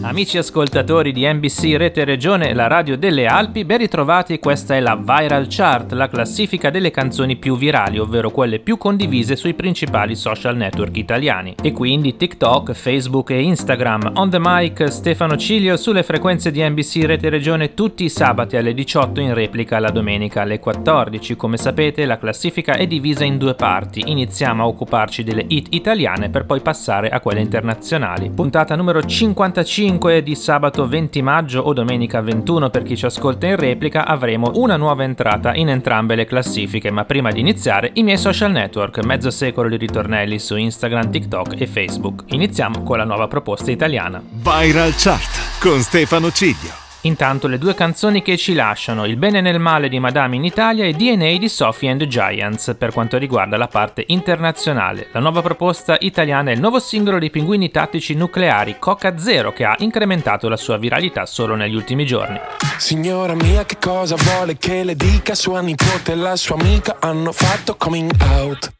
Amici ascoltatori di NBC Rete Regione, la radio delle Alpi, ben ritrovati, questa è la Viral Chart, la classifica delle canzoni più virali, ovvero quelle più condivise sui principali social network italiani, e quindi TikTok, Facebook e Instagram. On the mic Stefano Ciglio sulle frequenze di NBC Rete Regione tutti i sabati alle 18 in replica la domenica alle 14. Come sapete la classifica è divisa in due parti, iniziamo a occuparci delle hit italiane per poi passare a quelle internazionali. Puntata numero 55 5 di sabato 20 maggio o domenica 21 per chi ci ascolta in replica avremo una nuova entrata in entrambe le classifiche, ma prima di iniziare i miei social network, mezzo secolo di ritornelli su Instagram, TikTok e Facebook. Iniziamo con la nuova proposta italiana. Viral Chart con Stefano Ciglio. Intanto le due canzoni che ci lasciano, Il bene nel male di Madame in Italia e DNA di Sophie and the Giants per quanto riguarda la parte internazionale. La nuova proposta italiana è il nuovo singolo dei pinguini tattici nucleari Coca Zero che ha incrementato la sua viralità solo negli ultimi giorni. Signora mia che cosa vuole che le dica sua nipote e la sua amica hanno fatto coming out.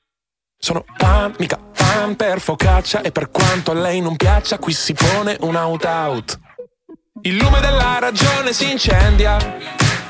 Sono pan, mica pan per focaccia e per quanto a lei non piaccia qui si pone un out out. Il lume della ragione si incendia.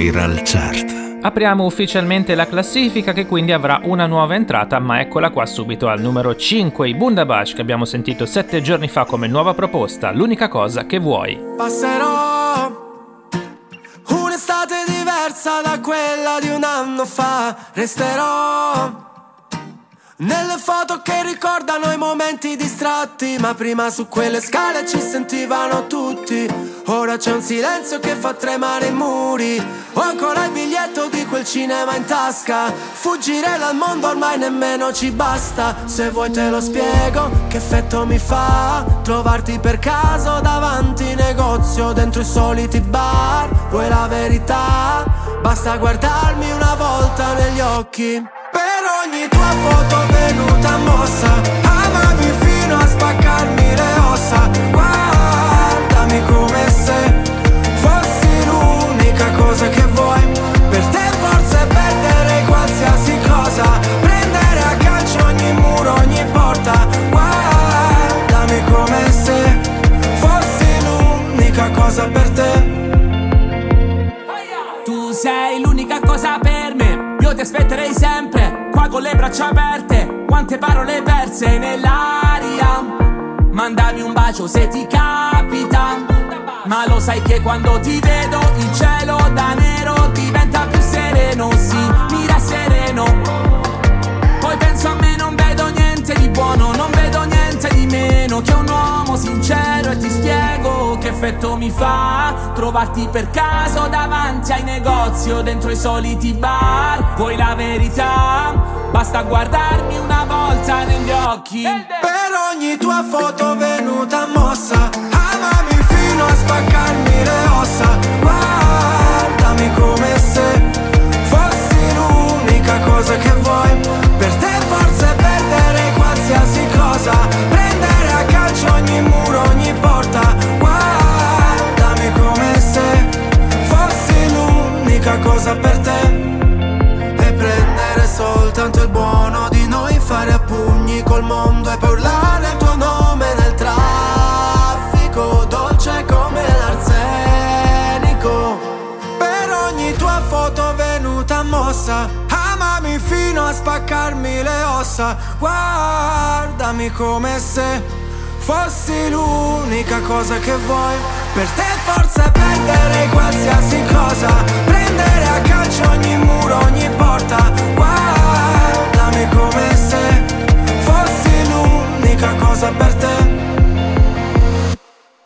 Viral. Chart. Apriamo ufficialmente la classifica che quindi avrà una nuova entrata, ma eccola qua subito al numero 5, i Bundabash che abbiamo sentito sette giorni fa come nuova proposta, l'unica cosa che vuoi. Passerò un'estate diversa da quella di un anno fa, resterò nelle foto che ricordano i momenti distratti, ma prima su quelle scale ci sentivano tutti. Ora c'è un silenzio che fa tremare i muri. Ho ancora il biglietto di quel cinema in tasca. Fuggire dal mondo ormai nemmeno ci basta. Se vuoi te lo spiego, che effetto mi fa trovarti per caso davanti negozio dentro i soliti bar. Vuoi la verità? Basta guardarmi una volta negli occhi. Per ogni tua foto venuta mossa Amami fino a spaccarmi Guardami come se fossi l'unica cosa che vuoi. Per te forse perdere qualsiasi cosa Prendere a calcio ogni muro, ogni porta. Guardami come se fossi l'unica cosa per te. Tu sei l'unica cosa per me io ti aspetterei sempre, qua con le braccia aperte, quante parole perse nell'aria. Mandami un bacio se ti capita, ma lo sai che quando ti vedo il cielo da nero diventa più sereno, sì, mira sereno. Poi penso a me, non vedo niente di buono, non vedo niente di meno che un uomo sincero e ti spiego che effetto mi fa trovarti per caso davanti ai negozi o dentro i soliti bar. Vuoi la verità? Basta guardarmi una volta negli occhi. Per ogni tua foto venuta mossa, amami fino a spaccarmi le ossa. Guardami come se fossi l'unica cosa che vuoi. Per te forse perdere qualsiasi cosa, prendere a calcio ogni muro, ogni porta. Guardami come se fossi l'unica cosa per te. Col mondo e poi urlare il tuo nome nel traffico, dolce come l'arsenico. Per ogni tua foto venuta mossa, amami fino a spaccarmi le ossa. Guardami come se fossi l'unica cosa che vuoi. Per te forse perdere qualsiasi cosa, prendere a calcio ogni muro, ogni porta. Guardami come l'unica cosa per te.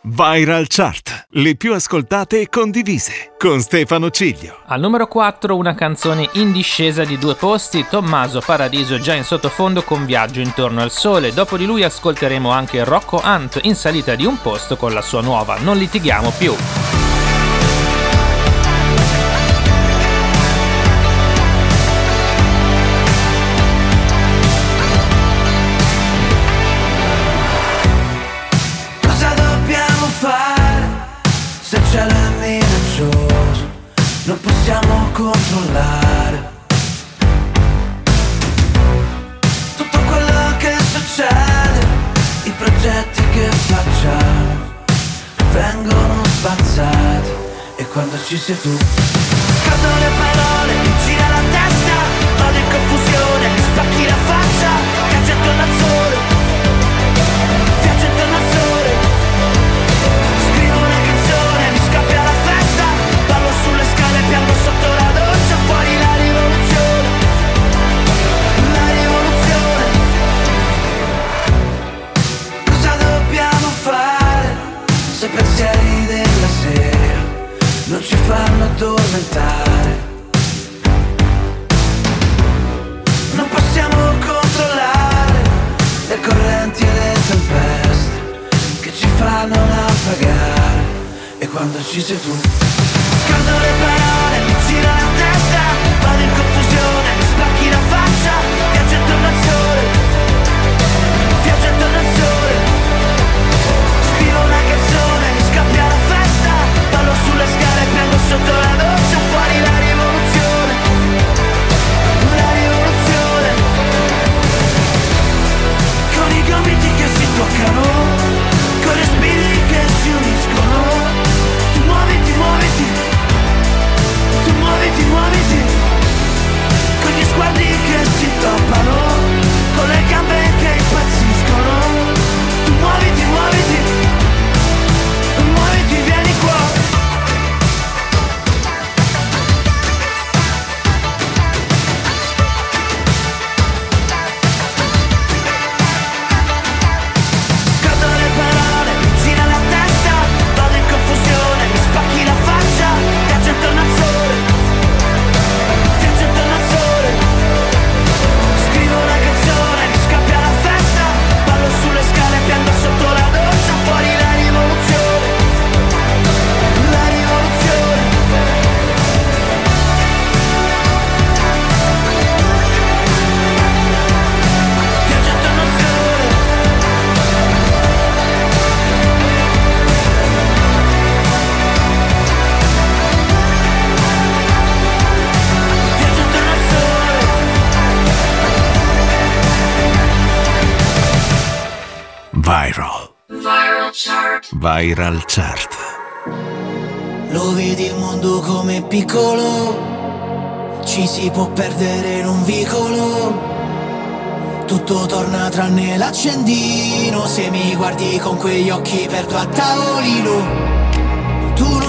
Viral Chart, le più ascoltate e condivise, con Stefano Ciglio. Al numero 4 una canzone in discesa di due posti, Tommaso Paradiso già in sottofondo con Viaggio intorno al sole. Dopo di lui ascolteremo anche Rocco Hunt in salita di un posto con la sua nuova Non litighiamo più. E quando ci sei quando ci sei tu Viral Chart. Lo vedi il mondo come piccolo, ci si può perdere in un vicolo. Tutto torna tranne l'accendino, se mi guardi con quegli occhi perdo a tavolino.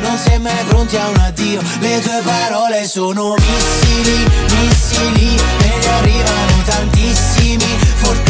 Non sei mai pronti a un addio. Le tue parole sono missili, missili ne arrivano tantissimi, fortissimi,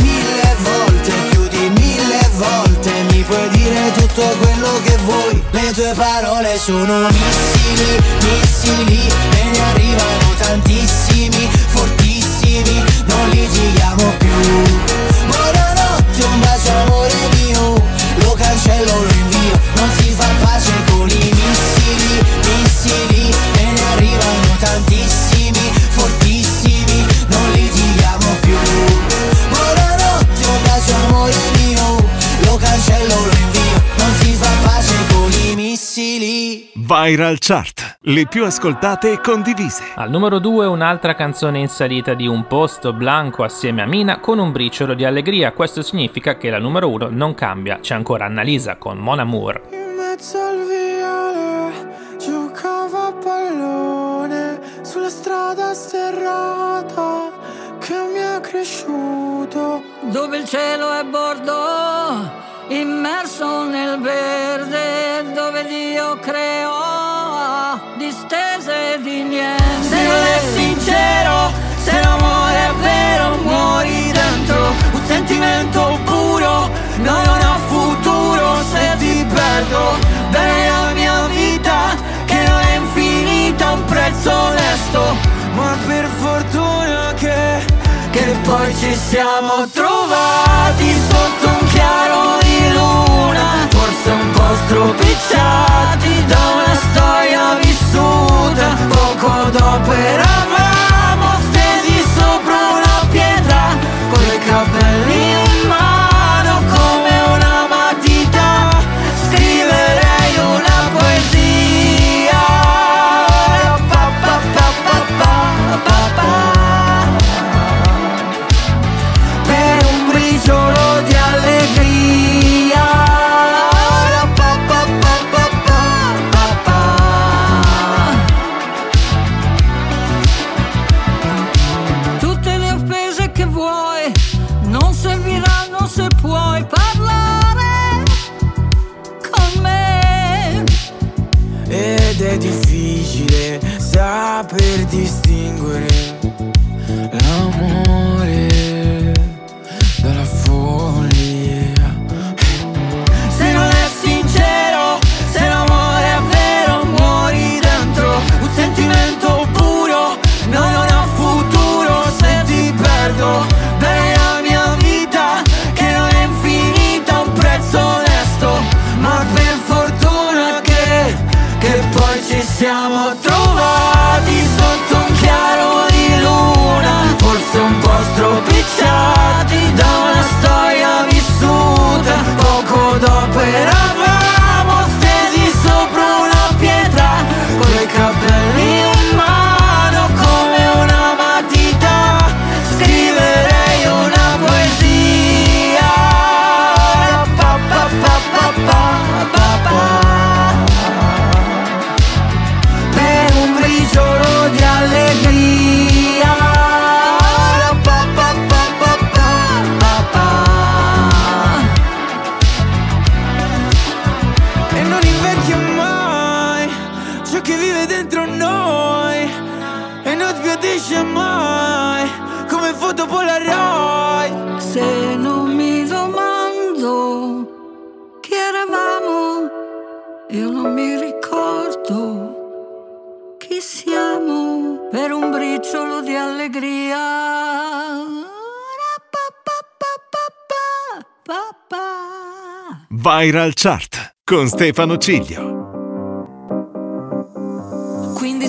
parole sono missili, missili Me ne arrivano tantissimi, fortissimi Non litighiamo Viral Chart. Le più ascoltate e condivise. Al numero 2 un'altra canzone in salita di un posto blanco assieme a Mina con un briciolo di allegria. Questo significa che la numero 1 non cambia. C'è ancora Annalisa con Mon Amour. In mezzo al viale giocavo a pallone sulla strada sterrata che mi è cresciuto. dove il cielo è bordo, immerso nel verde, dove Dio creò distese di niente. Se non è sincero, se l'amore è vero, muori dentro un sentimento puro, no, non ha futuro se ti perdo. Bene la mia vita, che non è infinita, un prezzo onesto, Ma per fortuna che che poi ci siamo trovati sotto un chiaro Po' stropicciati da una storia vissuta. Poco dopo eravamo stesi sopra una pietra Con i capelli serviranno se puoi parlare con me. Ed è difficile saper distinguere dice mai come foto polaroid. Se non mi domando chi eravamo Io non mi ricordo chi siamo. Per un briciolo di allegria. Viral Chart con Stefano Ciglio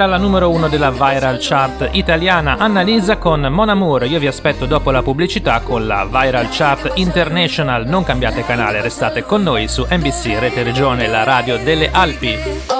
era la numero uno della viral chart italiana Annalisa con Mon Amour. Io vi aspetto dopo la pubblicità con la viral chart international. Non cambiate canale, restate con noi su NBC Rete Regione, la radio delle Alpi.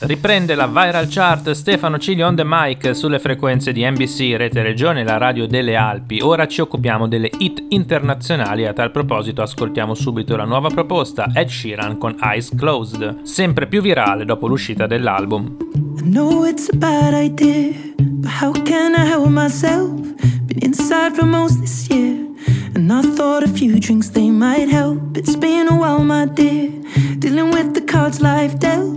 Riprende la Viral Chart Stefano Cilio on the mic sulle frequenze di NBC, Rete Regione, la radio delle Alpi. Ora ci occupiamo delle hit internazionali e a tal proposito ascoltiamo subito la nuova proposta Ed Sheeran con Eyes Closed, sempre più virale dopo l'uscita dell'album. I know it's a bad idea, but how can I help myself? Been inside for most this year. And I thought a few drinks they might help. It's been a while, my dear, dealing with the cards life dealt.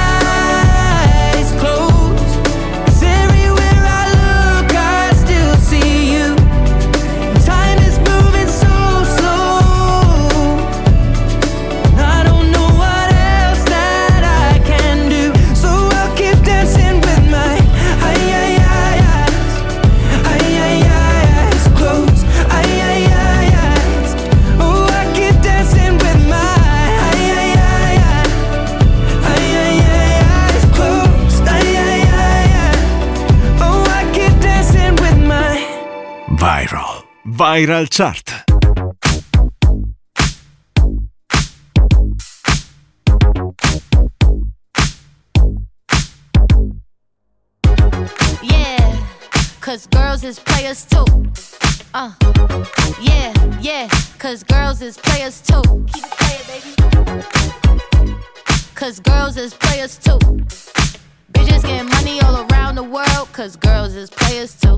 Viral Chart. Yeah, cause girls is players too. Uh, yeah, yeah, cause girls is players too. Keep it playing, baby. Cause girls is players too. Bitches getting money all around the world, cause girls is players too.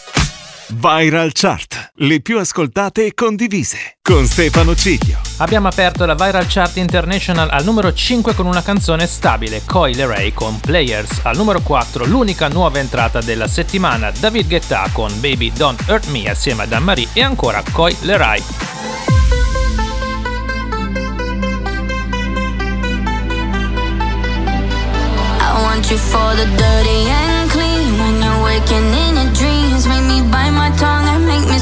Viral Chart, le più ascoltate e condivise, con Stefano Ciglio. Abbiamo aperto la Viral Chart International al numero 5 con una canzone stabile, Coil Ray con Players. Al numero 4 l'unica nuova entrata della settimana, David Guetta con Baby Don't Hurt Me assieme a Dan Marie e ancora Coil Ray. I want you for the dirty and clean when you're waking in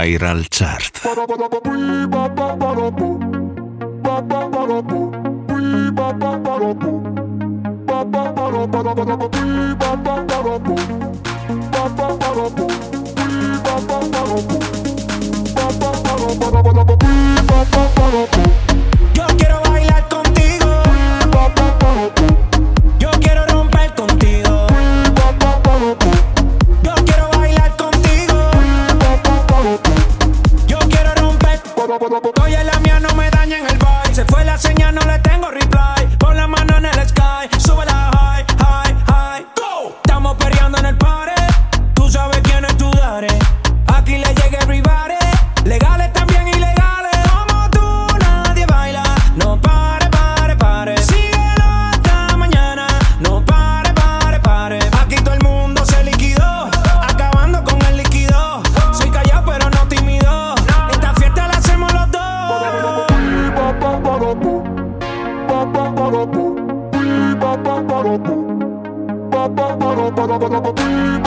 Viral Chart. party. Ba-ba-ba-bing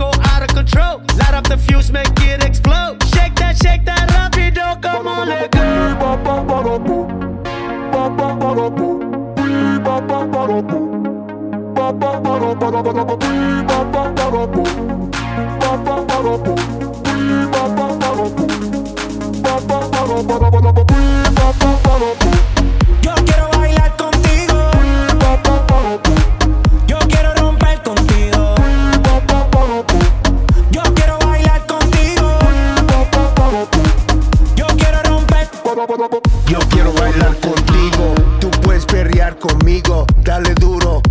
Go out of control. Light up the fuse, make it explode. Shake that, shake that, rapido, come on, let go.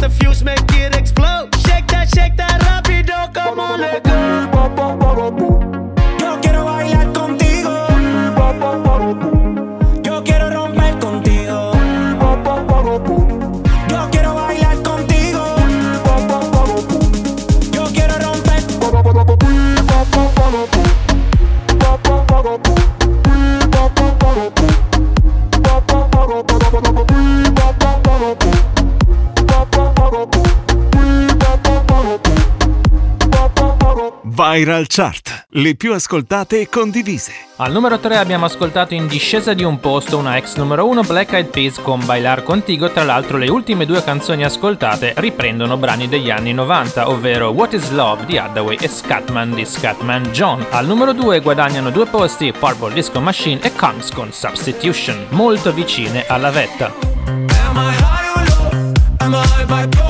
the fuse, make it explode. Shake that, shake that rapido, Come on, let go. Viral Chart, le più ascoltate e condivise. Al numero 3 abbiamo ascoltato in discesa di un posto una ex numero 1 Black Eyed Peas con Bailar Contigo, tra l'altro le ultime due canzoni ascoltate riprendono brani degli anni 90, ovvero What is Love di Hathaway e Scatman di Scatman John. Al numero 2 guadagnano due posti Purple Disco Machine e Comes con Substitution, molto vicine alla vetta. Am I high or low? Am I by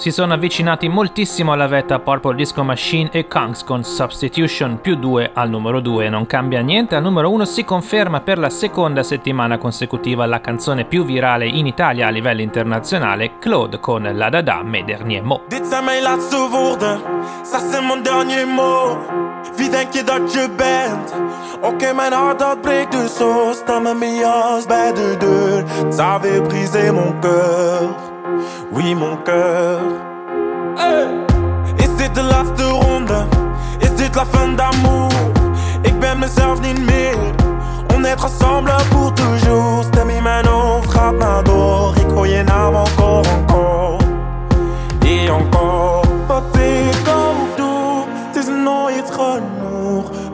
Si sono avvicinati moltissimo alla vetta Purple Disco Machine e Kunks con Substitution più 2 al numero 2. Non cambia niente, al numero 1 si conferma per la seconda settimana consecutiva la canzone più virale in Italia a livello internazionale, Claude con La Dada Me Dernier Mot. Dit zijn mijn laatste woorden, ça c'est mon dernier mot. Wie denk je dat je bent? Oké, okay, mijn hart dat breekt dus zo. Sta me mee als bij de deur. Ça brisé mon cœur. Oui mon cœur. Hey. Is dit de ronde? Is la fin d'amour? Ik ben mezelf niet meer. On est ensemble pour toujours. Stem in mijn hoofd gaat door. Ik hoor je encore, encore. Et encore. Wat ik ook doe, het is nooit genoeg.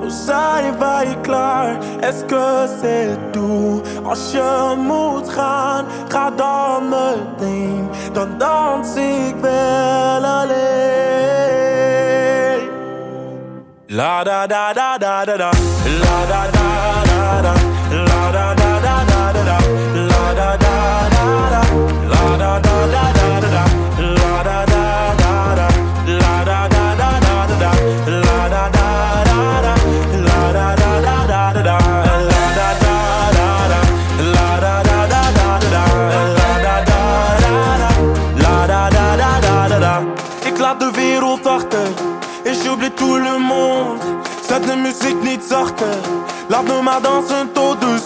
We zijn wij klaar? Est-ce que c'est tout? Als je moet gaan, ga dan meteen. Dan dans ik wel alleen. La da da da da da da. La da da da da. La da da muziek niet zachter. Laat me maar dansen tot de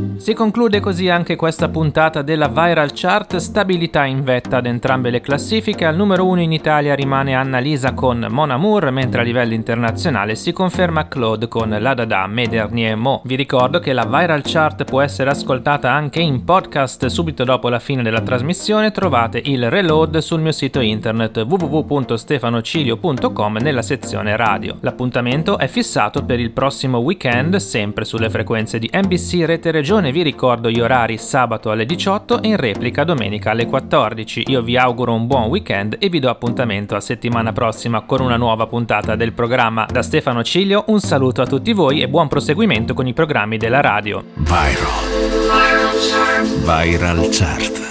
Si conclude così anche questa puntata della Viral Chart, stabilità in vetta ad entrambe le classifiche, al numero 1 in Italia rimane Annalisa con Mon Amour, mentre a livello internazionale si conferma Claude con La Dada Me Mo. Vi ricordo che la Viral Chart può essere ascoltata anche in podcast subito dopo la fine della trasmissione, trovate il reload sul mio sito internet www.stefanocilio.com nella sezione radio. L'appuntamento è fissato per il prossimo weekend, sempre sulle frequenze di NBC Rete Regione vi ricordo gli orari sabato alle 18 e in replica domenica alle 14. Io vi auguro un buon weekend e vi do appuntamento a settimana prossima con una nuova puntata del programma. Da Stefano Ciglio un saluto a tutti voi e buon proseguimento con i programmi della radio. Viral. Viral Chart.